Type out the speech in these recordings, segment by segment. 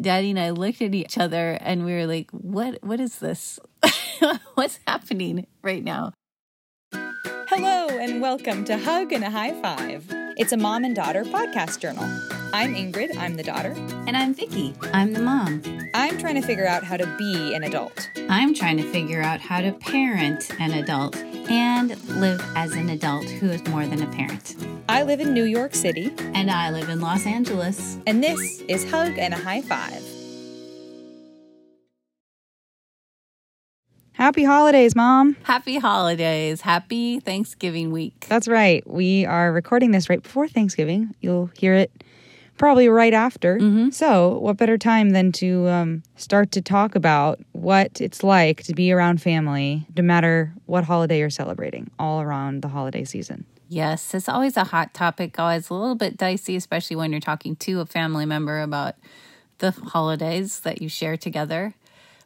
Daddy and I looked at each other and we were like, "What? What is this? What's happening right now?" Hello, and welcome to Hug and a High Five. It's a mom and daughter podcast journal. I'm Ingrid, I'm the daughter. And I'm Vicky. I'm the mom. I'm trying to figure out how to be an adult. I'm trying to figure out how to parent an adult and live as an adult who is more than a parent. I live in New York City. And I live in Los Angeles. And this is Hug and a High Five. Happy holidays, Mom. Happy holidays. Happy Thanksgiving week. That's right. We are recording this right before Thanksgiving. You'll hear it probably right after. Mm-hmm. So, what better time than to um, start to talk about what it's like to be around family, no matter what holiday you're celebrating, all around the holiday season? Yes, it's always a hot topic, always a little bit dicey, especially when you're talking to a family member about the holidays that you share together.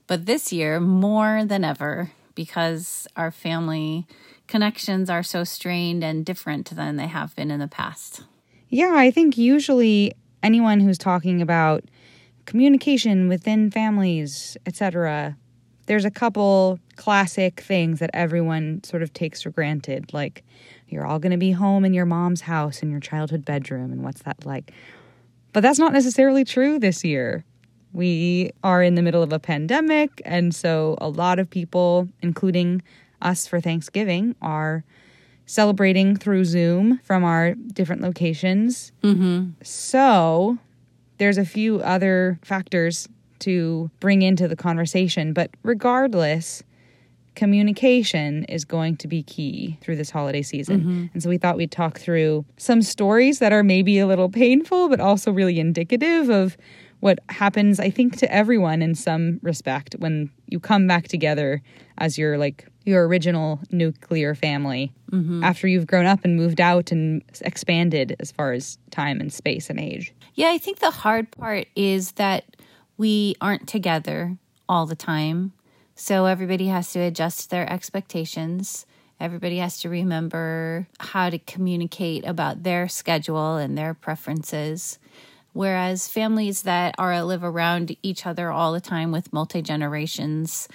But this year, more than ever, because our family connections are so strained and different than they have been in the past. Yeah, I think usually anyone who's talking about communication within families, etc., there's a couple classic things that everyone sort of takes for granted, like you're all going to be home in your mom's house in your childhood bedroom, and what's that like? But that's not necessarily true this year. We are in the middle of a pandemic, and so a lot of people, including us for Thanksgiving, are celebrating through Zoom from our different locations. Mm-hmm. So there's a few other factors to bring into the conversation, but regardless, communication is going to be key through this holiday season. Mm-hmm. And so we thought we'd talk through some stories that are maybe a little painful, but also really indicative of what happens, I think, to everyone in some respect when you come back together as your like your original nuclear family Mm-hmm. after you've grown up and moved out and expanded as far as time and space and age. Yeah, I think the hard part is that we aren't together all the time. So everybody has to adjust their expectations. Everybody has to remember how to communicate about their schedule and their preferences. Whereas families that are live around each other all the time with multi generations,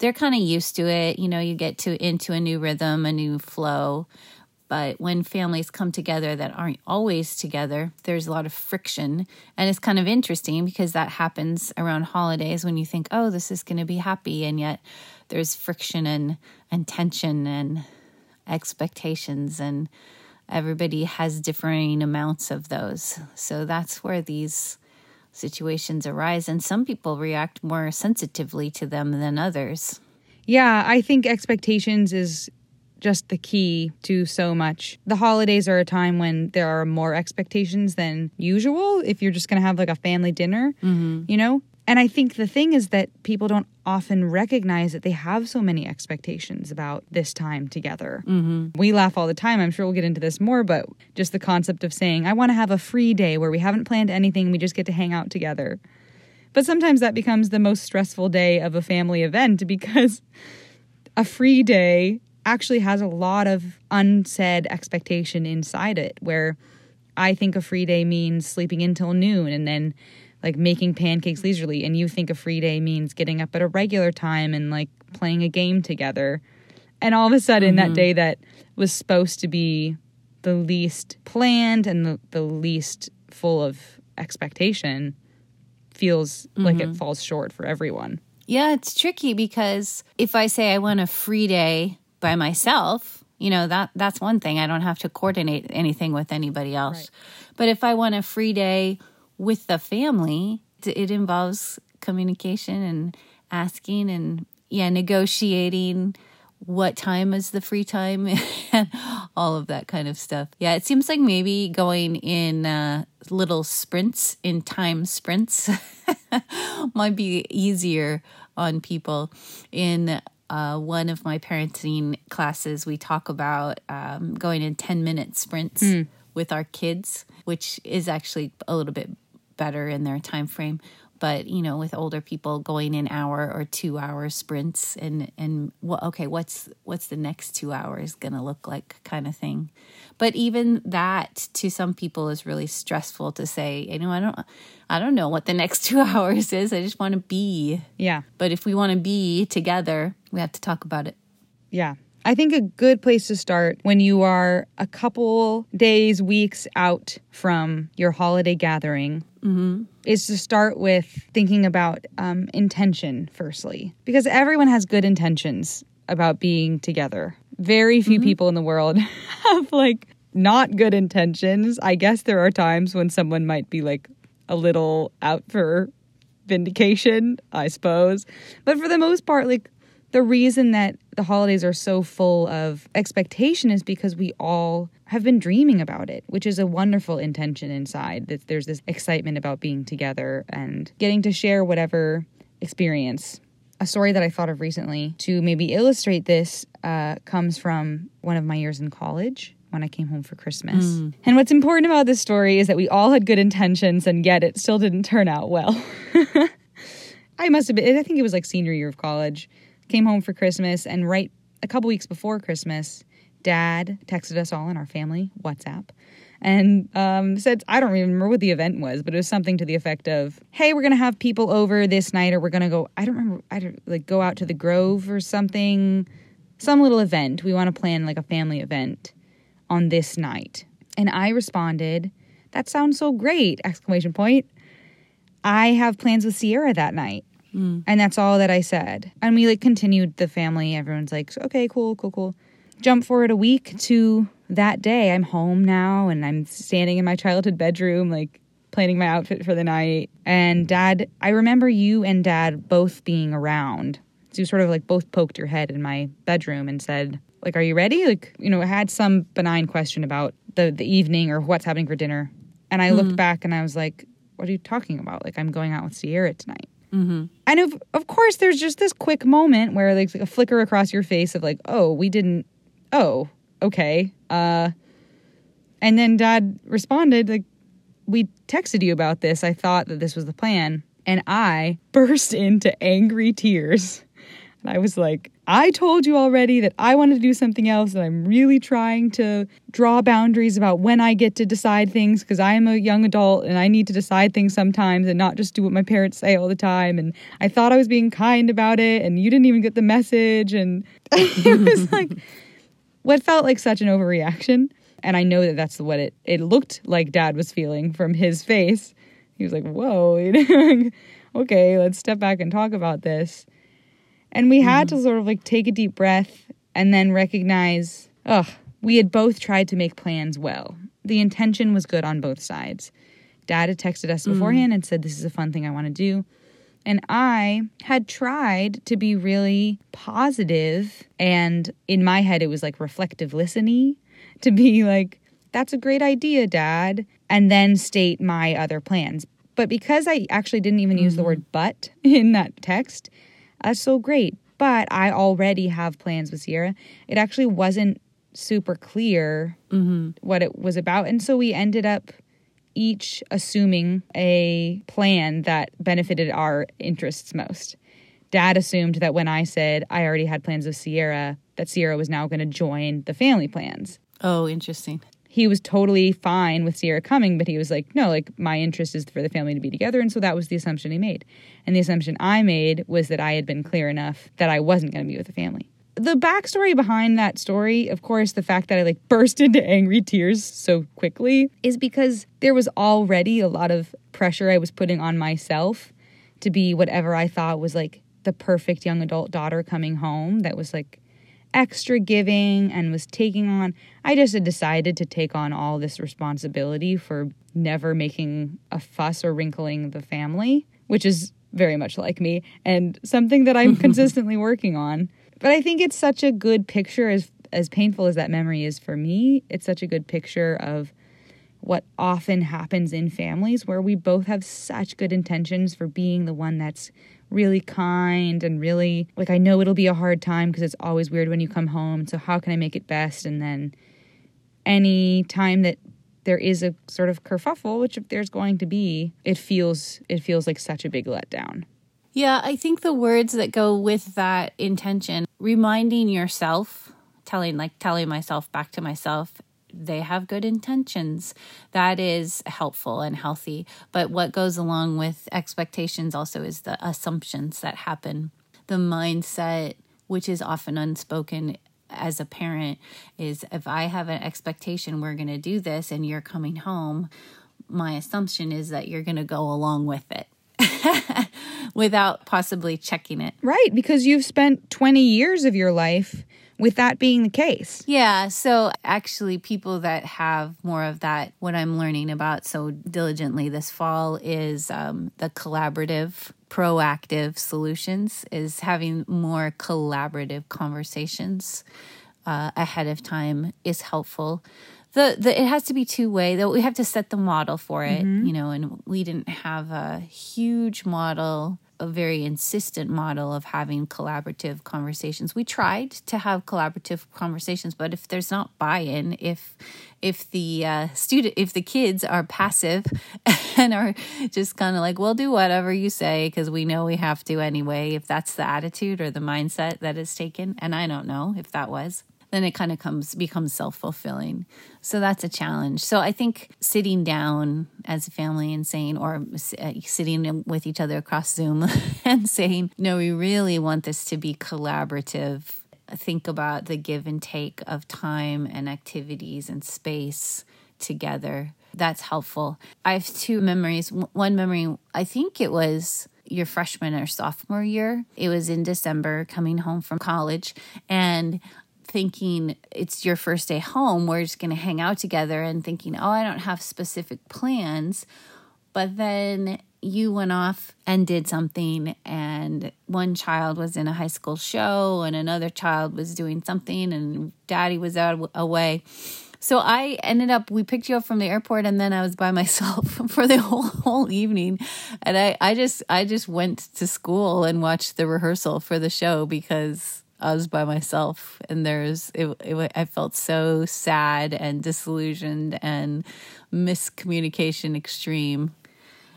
they're kind of used to it. You know, you get to into a new rhythm, a new flow. But when families come together that aren't always together, there's a lot of friction. And it's kind of interesting because that happens around holidays when you think, oh, this is going to be happy. And yet there's friction and, and tension and expectations. And everybody has differing amounts of those. So that's where these situations arise. And some people react more sensitively to them than others. Yeah, I think expectations is just the key to so much. The holidays are a time when there are more expectations than usual if you're just going to have like a family dinner, mm-hmm. you know? And I think the thing is that people don't often recognize that they have so many expectations about this time together. Mm-hmm. We laugh all the time. I'm sure we'll get into this more, but just the concept of saying, I want to have a free day where we haven't planned anything, we just get to hang out together. But sometimes that becomes the most stressful day of a family event because a free day actually has a lot of unsaid expectation inside it where I think a free day means sleeping until noon and then like making pancakes leisurely and you think a free day means getting up at a regular time and like playing a game together. And all of a sudden that mm-hmm. day that was supposed to be the least planned and the, the least full of expectation feels like it mm-hmm. falls short for everyone. Yeah, it's tricky because if I say I want a free day by myself, you know, that that's one thing. I don't have to coordinate anything with anybody else. Right. But if I want a free day with the family, it- involves communication and asking and yeah, negotiating what time is the free time and all of that kind of stuff. Yeah, it seems like maybe going in uh, little sprints, in time sprints, might be easier on people. In uh, one of my parenting classes, we talk about um, going in 10 minute sprints with our kids, which is actually a little bit better in their time frame. but you know with older people going in hour or two hour sprints and and well, okay what's what's the next two hours gonna look like kind of thing but even that to some people is really stressful to say you know i don't i don't know what the next two hours is i just want to be Yeah. but if we want to be together we have to talk about it Yeah. I think a good place to start when you are a couple days, weeks out from your holiday gathering is to start with thinking about um, intention, firstly, because everyone has good intentions about being together. Very few people in the world have like not good intentions. I guess there are times when someone might be like a little out for vindication, I suppose. But for the most part, like the reason that the holidays are so full of expectation is because we all have been dreaming about it, which is a wonderful intention inside. That there's this excitement about being together and getting to share whatever experience. A story that I thought of recently to maybe illustrate this uh, comes from one of my years in college when I came home for Christmas. And what's important about this story is that we all had good intentions and yet it still didn't turn out well. I must have been, I think it was like senior year of college. Came home for Christmas, and right a couple weeks before Christmas, dad texted us all in our family WhatsApp and um, said, I don't remember what the event was, but it was something to the effect of, hey, we're going to have people over this night, or we're going to go, I don't remember, I don't like go out to the Grove or something, some little event. We want to plan like a family event on this night. And I responded, that sounds so great! Exclamation point. I have plans with Sierra that night. Mm. And that's all that I said. And we like continued the family. Everyone's like, okay, cool, cool, cool. Jump forward a week to that day. I'm home now and I'm standing in my childhood bedroom, like planning my outfit for the night. And dad, I remember you and dad both being around. So you sort of like both poked your head in my bedroom and said, like, are you ready? Like, you know, I had some benign question about the, the evening or what's happening for dinner. And I looked mm. back and I was like, what are you talking about? Like, I'm going out with Sierra tonight. And of of course, there's just this quick moment where like a flicker across your face of like, oh, we didn't. Oh, okay. Uh, and then Dad responded like, we texted you about this. I thought that this was the plan, and I burst into angry tears. And I was like, I told you already that I wanted to do something else, and I'm really trying to draw boundaries about when I get to decide things because I am a young adult and I need to decide things sometimes and not just do what my parents say all the time. And I thought I was being kind about it, and you didn't even get the message. And it was like what felt like such an overreaction. And I know that that's what it, it looked like dad was feeling from his face. He was like, whoa, okay, let's step back and talk about this. And we had mm-hmm. to sort of like take a deep breath and then recognize, ugh, we had both tried to make plans well. The intention was good on both sides. Dad had texted us mm. beforehand and said, This is a fun thing I want to do. And I had tried to be really positive, and in my head, it was like reflective listening to be like, that's a great idea, Dad, and then state my other plans. But because I actually didn't even use the mm-hmm. word but in that text, that's so great. But I already have plans with Sierra. It actually wasn't super clear mm-hmm. what it was about. And so we ended up each assuming a plan that benefited our interests most. Dad assumed that when I said I already had plans with Sierra, that Sierra was now going to join the family plans. Oh, interesting. He was totally fine with Sierra coming, but he was like, no, like my interest is for the family to be together. And so that was the assumption he made. And the assumption I made was that I had been clear enough that I wasn't going to be with the family. The backstory behind that story, of course, the fact that I like burst into angry tears so quickly is because there was already a lot of pressure I was putting on myself to be whatever I thought was like the perfect young adult daughter coming home that was like extra giving and was taking on I just had decided to take on all this responsibility for never making a fuss or wrinkling the family, which is very much like me and something that I'm consistently working on. But I think it's such a good picture as as painful as that memory is for me, it's such a good picture of what often happens in families where we both have such good intentions for being the one that's really kind and really like I know it'll be a hard time because it's always weird when you come home. So how can I make it best? And then any time that there is a sort of kerfuffle, which there's going to be, it feels it feels like such a big letdown. Yeah, I think the words that go with that intention, reminding yourself, telling like telling myself back to myself, they have good intentions. That is helpful and healthy. But what goes along with expectations also is the assumptions that happen. The mindset, which is often unspoken as a parent, is if I have an expectation we're going to do this and you're coming home, my assumption is that you're going to go along with it. without possibly checking it. Right, because you've spent 20 years of your life with that being the case. Yeah. So, actually, people that have more of that, what I'm learning about so diligently this fall is um, the collaborative, proactive solutions, is having more collaborative conversations uh, ahead of time is helpful the, the it has to be two way though we have to set the model for it mm-hmm. you know and we didn't have a huge model a very insistent model of having collaborative conversations. We tried to have collaborative conversations but if there's not buy-in if if the uh, student if the kids are passive and are just kind of like we'll do whatever you say because we know we have to anyway if that's the attitude or the mindset that is taken and i don't know if that was then it kind of comes becomes self-fulfilling. So that's a challenge. So i think sitting down as a family and saying or uh, sitting with each other across zoom and saying no we really want this to be collaborative. Think about the give and take of time and activities and space together. That's helpful. I have two memories. One memory i think it was your freshman or sophomore year. It was in December coming home from college and thinking it's your first day home, we're just going to hang out together and thinking, oh, I don't have specific plans. But then you went off and did something, and one child was in a high school show, and another child was doing something, and daddy was out away. So I ended up, we picked you up from the airport and then I was by myself for the whole, whole evening. And I, I just, I just went to school and watched the rehearsal for the show because I was by myself, and there's it, it, I felt so sad and disillusioned and miscommunication extreme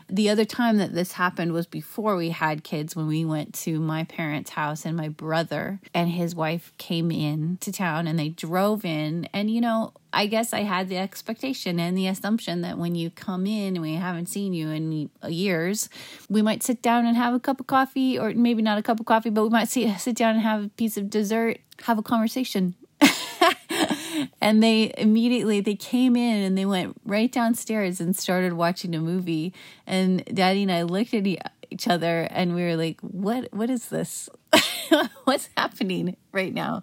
the other time that this happened was before we had kids when we went to my parents' house and my brother and his wife came in to town and they drove in and you know I guess I had the expectation and the assumption that when you come in and we haven't seen you in years, we might sit down and have a cup of coffee, or maybe not a cup of coffee, but we might sit, down and have a piece of dessert, have a conversation. And they immediately they came in and they went right downstairs and started watching a movie. And daddy and i looked at each other and we were like what what is this? What's happening right now?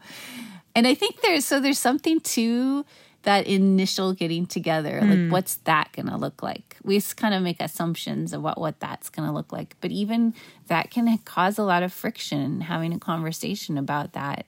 And i think there's so there's something to that initial getting together mm. like what's that gonna look like? We kind of make assumptions about what that's gonna look like. But even that can cause a lot of friction having a conversation about that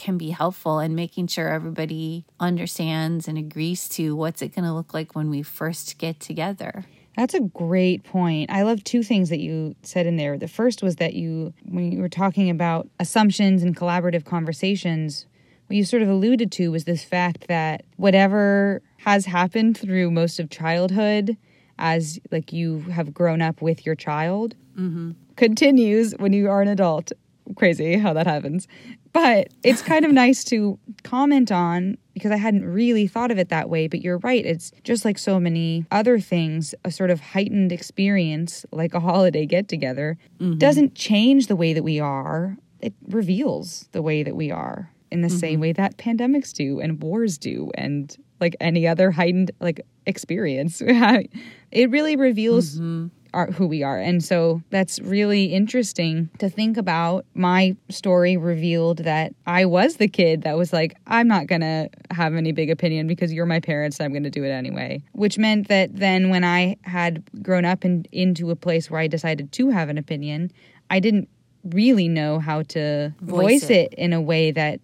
can be helpful and making sure everybody understands and agrees to what's it going to look like when we first get together. That's a great point. I love two things that you said in there. The first was that you, when you were talking about assumptions and collaborative conversations, what you sort of alluded to was this fact that whatever has happened through most of childhood, as like you have grown up with your child, mm-hmm. continues when you are an adult. Crazy how that happens. But it's kind of nice to comment on because I hadn't really thought of it that way. But you're right. It's just like so many other things, a sort of heightened experience, like a holiday get together, mm-hmm. doesn't change the way that we are. It reveals the way that we are in the mm-hmm. same way that pandemics do and wars do and like any other heightened like experience. it really reveals mm-hmm are who we are. And so that's really interesting to think about. My story revealed that I was the kid that was like, I'm not going to have any big opinion because you're my parents. I'm going to do it anyway. Which meant that then when I had grown up and into a place where I decided to have an opinion, I didn't really know how to voice, voice it. it in a way that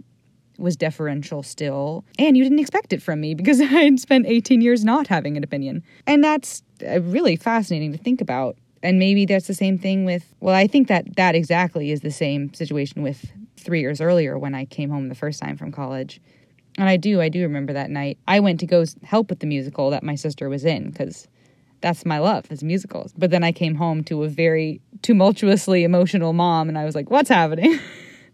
was deferential still. And you didn't expect it from me because I had spent 18 years not having an opinion. And that's Uh, really fascinating to think about. And maybe that's the same thing with, well, I think that that exactly is the same situation with three years earlier when I came home the first time from college. And I do, I do remember that night. I went to go help with the musical that my sister was in because that's my love, is musicals. But then I came home to a very tumultuously emotional mom, and I was like, what's happening?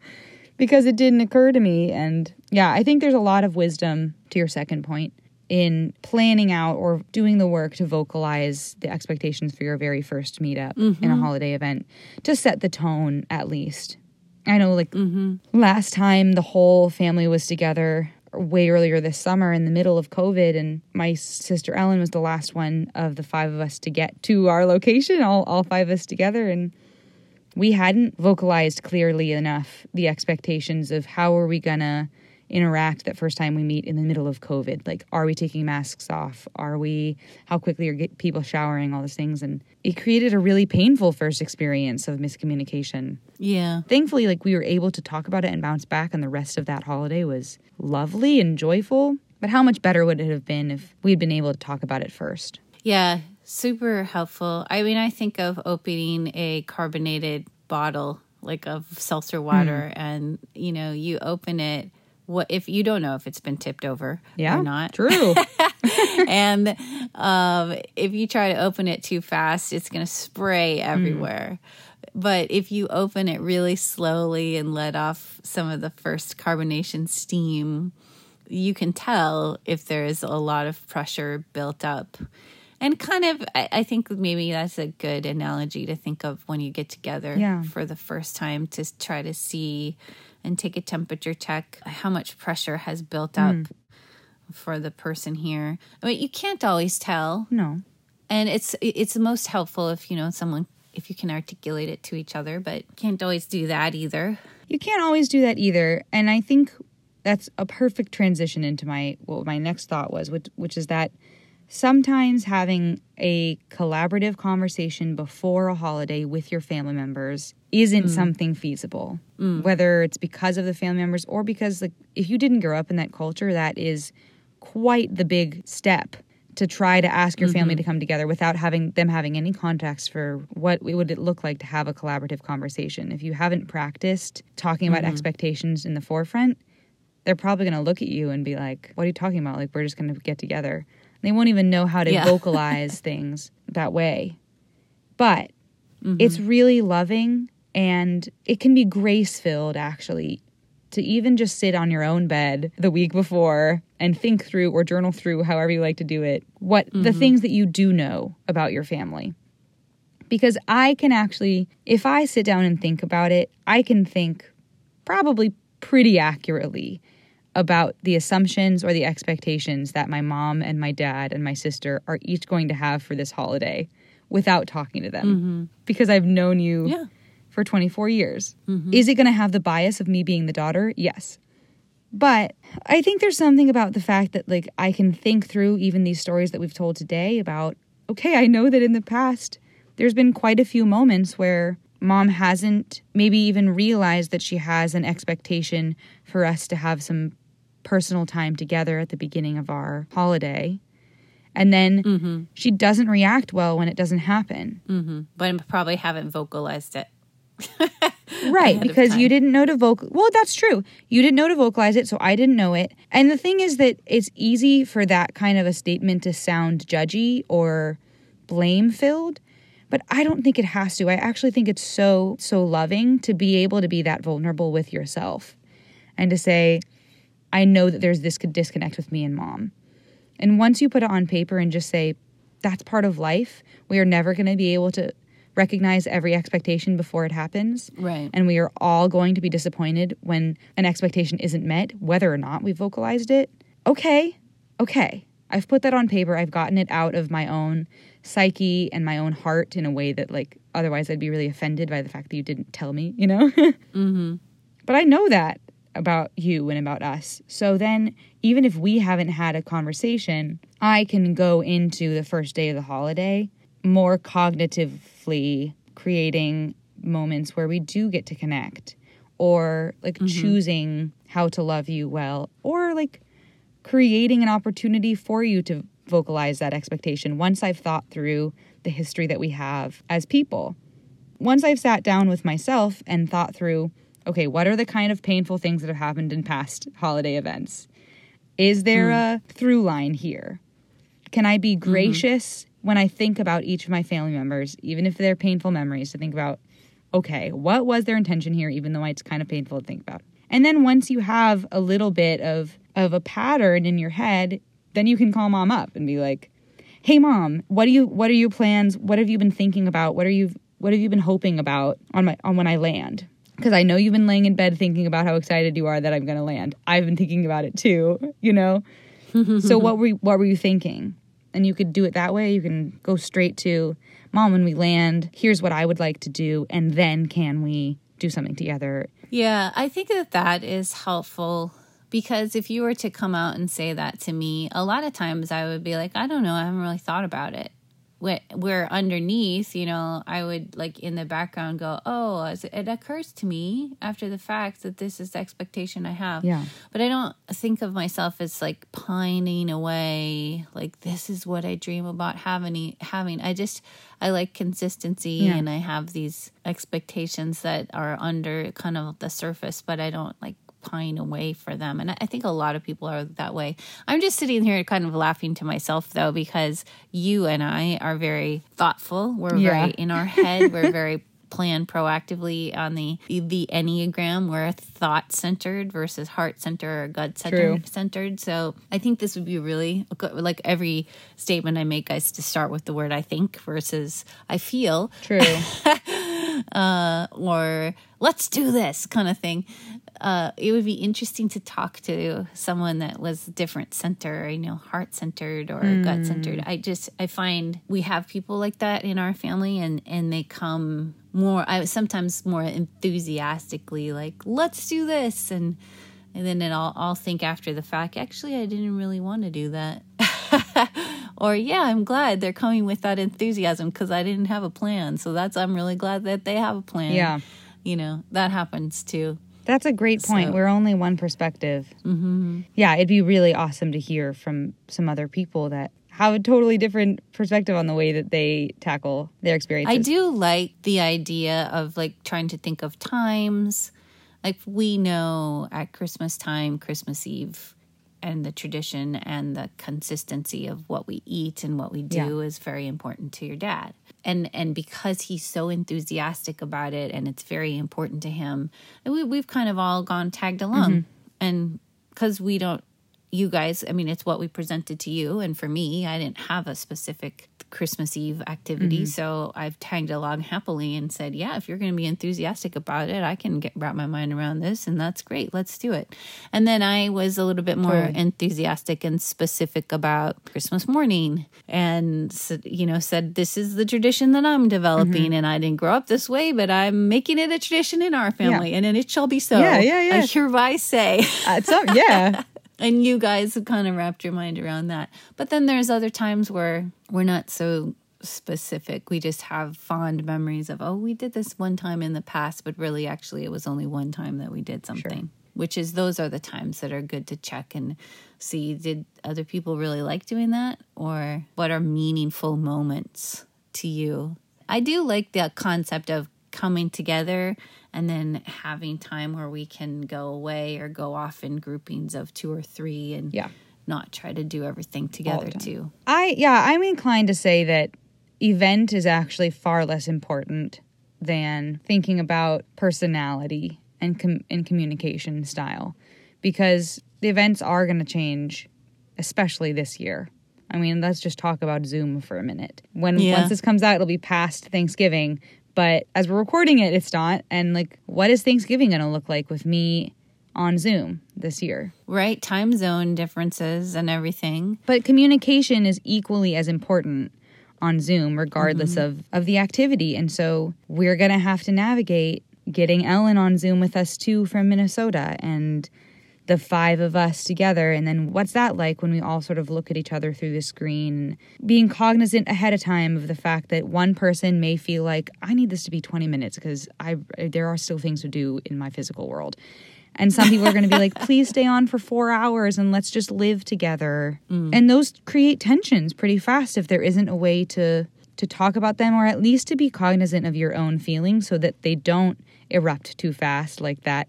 because it didn't occur to me. And yeah, I think there's a lot of wisdom to your second point in planning out or doing the work to vocalize the expectations for your very first meetup in a mm-hmm. holiday event to set the tone at least. I know, like, mm-hmm. last time the whole family was together way earlier this summer in the middle of COVID, and my sister Ellen was the last one of the five of us to get to our location, all, all five of us together. And we hadn't vocalized clearly enough the expectations of how are we gonna interact that first time we meet in the middle of COVID. Like, are we taking masks off? Are we, how quickly are people showering? All those things. And it created a really painful first experience of miscommunication. Yeah. Thankfully, like, we were able to talk about it and bounce back, and the rest of that holiday was lovely and joyful. But how much better would it have been if we'd been able to talk about it first? Yeah, super helpful. I mean, I think of opening a carbonated bottle like of seltzer water hmm. and, you know, you open it what if you don't know if it's been tipped over Yeah. or not. True. and um, if you try to open it too fast, it's going to spray everywhere. But if you open it really slowly and let off some of the first carbonation steam, you can tell if there's a lot of pressure built up. And kind of, I, I think maybe that's a good analogy to think of when you get together Yeah. for the first time to try to see and take a temperature check how much pressure has built up mm. for the person here. I mean, you can't always tell, no. and it's it's most helpful if you know someone if you can articulate it to each other, but can't always do that either. You can't always do that either. And I think that's a perfect transition into my what my next thought was, which which is that sometimes having a collaborative conversation before a holiday with your family members isn't mm. something feasible. Mm. Whether it's because of the family members or because like if you didn't grow up in that culture, that is quite the big step to try to ask your family mm-hmm. to come together without having them having any context for what would it look like to have a collaborative conversation. If you haven't practiced talking about mm-hmm. expectations in the forefront, they're probably going to look at you and be like, "What are you talking about? Like we're just going to get together." They won't even know how to Yeah. vocalize things that way. But mm-hmm. it's really loving and it can be grace filled actually to even just sit on your own bed the week before and think through or journal through however you like to do it what the mm-hmm. things that you do know about your family because i can actually if i sit down and think about it i can think probably pretty accurately about the assumptions or the expectations that my mom and my dad and my sister are each going to have for this holiday without talking to them mm-hmm. because i've known you Yeah. for 24 years. Mm-hmm. Is it going to have the bias of me being the daughter? Yes. But I think there's something about the fact that like I can think through even these stories that we've told today about okay, I know that in the past there's been quite a few moments where mom hasn't maybe even realized that she has an expectation for us to have some personal time together at the beginning of our holiday. And then she doesn't react well when it doesn't happen. hmm But I probably haven't vocalized it. right because you didn't know to vocal well that's true you didn't know to vocalize it so i didn't know it and the thing is that it's easy for that kind of a statement to sound judgy or blame filled but i don't think it has to i actually think it's so so loving to be able to be that vulnerable with yourself and to say i know that there's this disconnect with me and mom and once you put it on paper and just say that's part of life we are never going to be able to recognize every expectation before it happens Right. and we are all going to be disappointed when an expectation isn't met, whether or not we vocalized it. Okay, okay. I've put that on paper. I've gotten it out of my own psyche and my own heart in a way that, like, otherwise I'd be really offended by the fact that you didn't tell me, you know? Mm-hmm. But I know that about you and about us. So then, even if we haven't had a conversation, I can go into the first day of the holiday more cognitively creating moments where we do get to connect or like mm-hmm. choosing how to love you well or like creating an opportunity for you to vocalize that expectation once I've thought through the history that we have as people once I've sat down with myself and thought through, okay, what are the kind of painful things that have happened in past holiday events? Is there hmm. a through line here? Can I be mm-hmm. gracious when I think about each of my family members, even if they're painful memories, to think about, okay, what was their intention here, even though it's kind of painful to think about? And then once you have a little bit of, of a pattern in your head, then you can call mom up and be like, hey mom, what do you what are your plans? What have you been thinking about? What are you what have you been hoping about on my on when I land? Because I know you've been laying in bed thinking about how excited you are that I'm gonna land. I've been thinking about it too, you know? so what were you, what were you thinking? and you could do it that way. You can go straight to mom when we land. Here's what I would like to do, and then can we do something together? Yeah, I think that that is helpful because if you were to come out and say that to me, a lot of times I would be like, I don't know, I haven't really thought about it where underneath, you know, I would like in the background go, oh, it occurs to me after the fact that this is the expectation I have. Yeah. But I don't think of myself as like pining away, like this is what I dream about having. Having, I just I like consistency, yeah. and I have these expectations that are under kind of the surface, but I don't like pine away for them. And I think a lot of people are that way. I'm just sitting here kind of laughing to myself though, because you and I are very thoughtful. We're yeah. very in our head. We're very plan proactively on the the enneagram we're thought centered versus heart centered or gut centered centered so i think this would be really like every statement i make guys to start with the word i think versus i feel true uh, or let's do this kind of thing uh, it would be interesting to talk to someone that was different center, you know, heart centered or mm. gut centered. I just I find we have people like that in our family, and and they come more. I sometimes more enthusiastically like, let's do this, and and then I'll I'll think after the fact. Actually, I didn't really want to do that. or yeah, I'm glad they're coming with that enthusiasm because I didn't have a plan. So that's I'm really glad that they have a plan. Yeah, you know that happens too. That's a great point. So, We're only one perspective. Mm-hmm. Yeah, it'd be really awesome to hear from some other people that have a totally different perspective on the way that they tackle their experience. I do like the idea of like trying to think of times. Like we know at Christmas time, Christmas Eve, and the tradition and the consistency of what we eat and what we do yeah. is very important to your dad and and because he's so enthusiastic about it and it's very important to him we, we've kind of all gone tagged along mm-hmm. and because we don't you guys i mean it's what we presented to you and for me i didn't have a specific Christmas Eve activity. Mm-hmm. So I've tagged along happily and said, yeah, if you're going to be enthusiastic about it, I can get wrap my mind around this, and that's great. Let's do it. And then I was a little bit more totally. enthusiastic and specific about Christmas morning, and you know said this is the tradition that I'm developing, mm-hmm. and I didn't grow up this way, but I'm making it a tradition in our family, yeah. and then it shall be so. Yeah, yeah, yeah. I hereby say. Uh, so, yeah. and you guys have kind of wrapped your mind around that. But then there's other times where we're not so specific. We just have fond memories of, oh, we did this one time in the past, but really, actually, it was only one time that we did something. Sure. Which is, those are the times that are good to check and see did other people really like doing that? Or what are meaningful moments to you? I do like the concept of coming together and then having time where we can go away or go off in groupings of two or three and yeah. not try to do everything together too. I yeah i'm inclined to say that event is actually far less important than thinking about personality and com- and communication style because the events are going to change especially this year. I mean, let's just talk about Zoom for a minute. When yeah. once this comes out, it'll be past Thanksgiving, but as we're recording it, it's not. And like, what is Thanksgiving going to look like with me on Zoom this year? Right. Time zone differences and everything. But communication is equally as important on Zoom, regardless mm-hmm. of, of the activity. And so we're going to have to navigate getting Ellen on Zoom with us too from Minnesota and the five of us together. And then what's that like when we all sort of look at each other through the screen? Being cognizant ahead of time of the fact that one person may feel like, I need this to be 20 minutes because I there are still things to do in my physical world. And some people are going to be like, please stay on for four hours and let's just live together. Mm. And those create tensions pretty fast if there isn't a way to to talk about them or at least to be cognizant of your own feelings so that they don't erupt too fast like that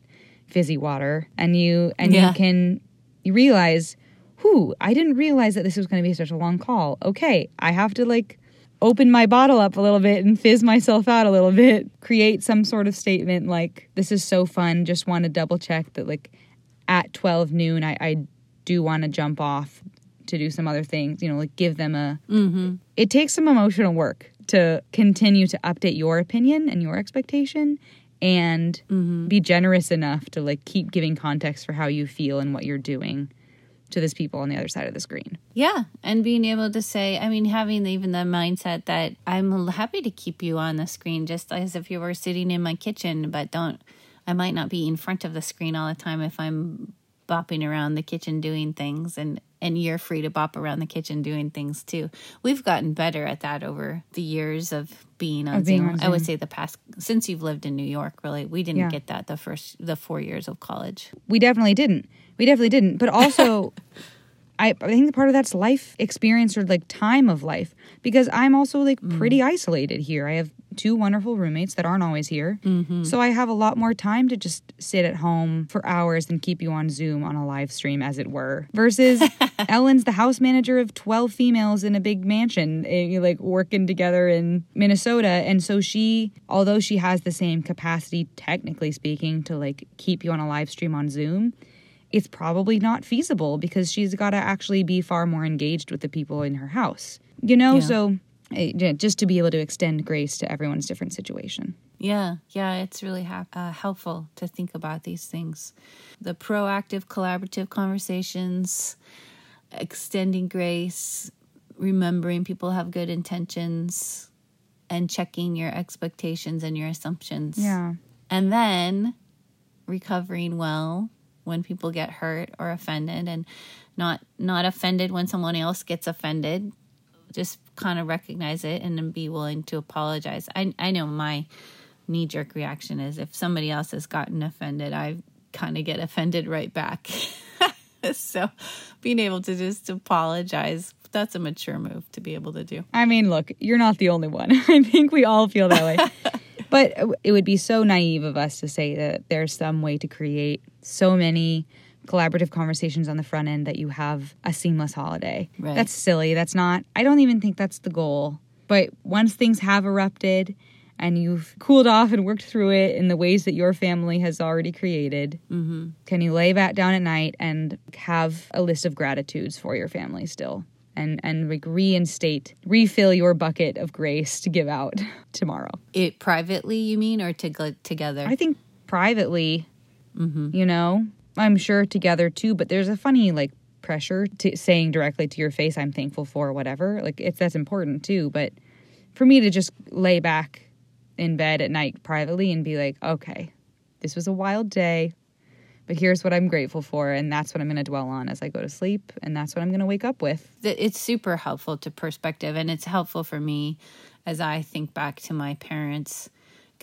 fizzy water and you and yeah. you can you realize whew, I didn't realize that this was going to be such a long call. Okay, I have to like open my bottle up a little bit and fizz myself out a little bit, create some sort of statement like, this is so fun. Just want to double check that, like, at 12 noon, I, I do want to jump off to do some other things, you know, like give them a. Mm-hmm. It takes some emotional work to continue to update your opinion and your expectation and Mm-hmm. be generous enough to like keep giving context for how you feel and what you're doing to those people on the other side of the screen. Yeah, and being able to say, I mean, having even the mindset that I'm happy to keep you on the screen, just as if you were sitting in my kitchen, but don't. I might not be in front of the screen all the time if I'm bopping around the kitchen doing things, and and you're free to bop around the kitchen doing things too. We've gotten better at that over the years of being on, being Zoom. on I would say the past since you've lived in New York, really, we didn't Yeah. get that the first the four years of college. We definitely didn't. We definitely didn't. But also, I, I think the part of that's life experience or like time of life because I'm also like pretty mm. isolated here. I have two wonderful roommates that aren't always here. So I have a lot more time to just sit at home for hours and keep you on Zoom on a live stream, as it were. Versus Ellen's the house manager of 12 females in a big mansion, eh, like working together in Minnesota. And so she, although she has the same capacity, technically speaking, to like keep you on a live stream on Zoom, it's probably not feasible because she's got to actually be far more engaged with the people in her house. You know, Yeah. so just to be able to extend grace to everyone's different situation. Yeah, yeah, it's really ha- uh, helpful to think about these things. The proactive, collaborative conversations, extending grace, remembering people have good intentions, and checking your expectations and your assumptions. Yeah. And then recovering well when people get hurt or offended and not not offended when someone else gets offended just kind of recognize it and then be willing to apologize i i know my knee jerk reaction is if somebody else has gotten offended i kind of get offended right back so being able to just apologize that's a mature move to be able to do I mean, look, you're not the only one. I think we all feel that way. but it would be so naive of us to say that there's some way to create so many collaborative conversations on the front end that you have a seamless holiday. Right. That's silly. That's not, I don't even think that's the goal. But once things have erupted and you've cooled off and worked through it in the ways that your family has already created, mm-hmm. can you lay back down at night and have a list of gratitudes for your family still? And, and like reinstate, refill your bucket of grace to give out tomorrow. it privately you mean or to together I think privately, you know, I'm sure together too, but there's a funny like pressure to saying directly to your face, I'm thankful for whatever. Like it's that's important too. But for me to just lay back in bed at night privately and be like, okay, this was a wild day, but here's what I'm grateful for. And that's what I'm going to dwell on as I go to sleep. And that's what I'm going to wake up with. it's super helpful to perspective and it's helpful for me as I think back to my parents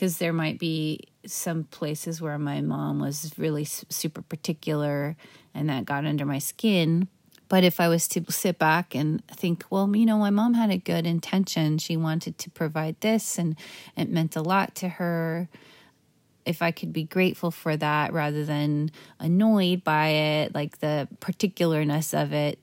because there might be some places where my mom was really super particular and that got under my skin. But if I was to sit back and think, well, you know, my mom had a good intention. She wanted to provide this and it meant a lot to her if I could be grateful for that rather than annoyed by it, like the particularness of it,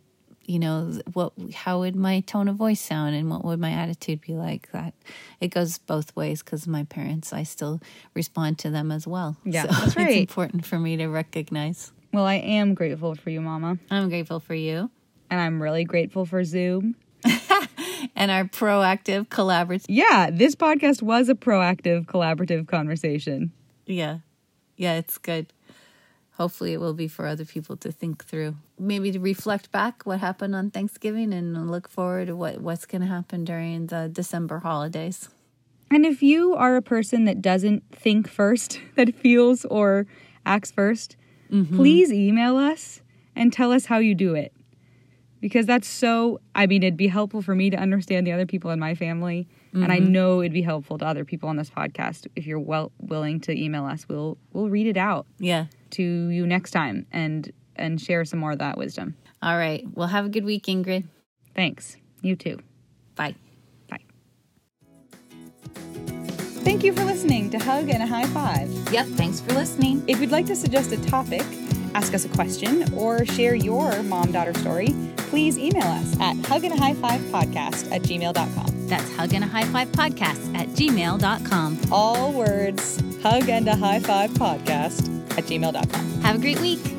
you know, what how would my tone of voice sound and what would my attitude be like? That it goes both ways because my parents, I still respond to them as well. Yeah, so that's right. It's important for me to recognize. Well, I am grateful for you, Mama. I'm grateful for you And I'm really grateful for Zoom. and our proactive collaborative. Yeah, this podcast was a proactive, collaborative conversation. Yeah, yeah, it's good. Hopefully, it will be for other people to think through. Maybe to reflect back what happened on Thanksgiving and look forward to what, what's going to happen during the December holidays. And if you are a person that doesn't think first, that feels or acts 1st mm-hmm. please email us and tell us how you do it. Because that's so, I mean, it'd be helpful for me to understand the other people in my family. And I mm-hmm. know it'd be helpful to other people on this podcast. If you're well willing to email us, we'll we'll read it out Yeah. To you next time and and share some more of that wisdom. All right. Well, have a good week, Ingrid. Thanks. You too. Bye. Bye. Thank you for listening to Hug and a High Five. Yep. Thanks for listening. If you'd like to suggest a topic, ask us a question, or share your mom daughter story, please email us at hugandahighfivepodcast and a high five at gmail.com. That's hugandahighfivepodcast and a high five at gmail.com. All words hug and a high five podcast at gmail.com. Have a great week.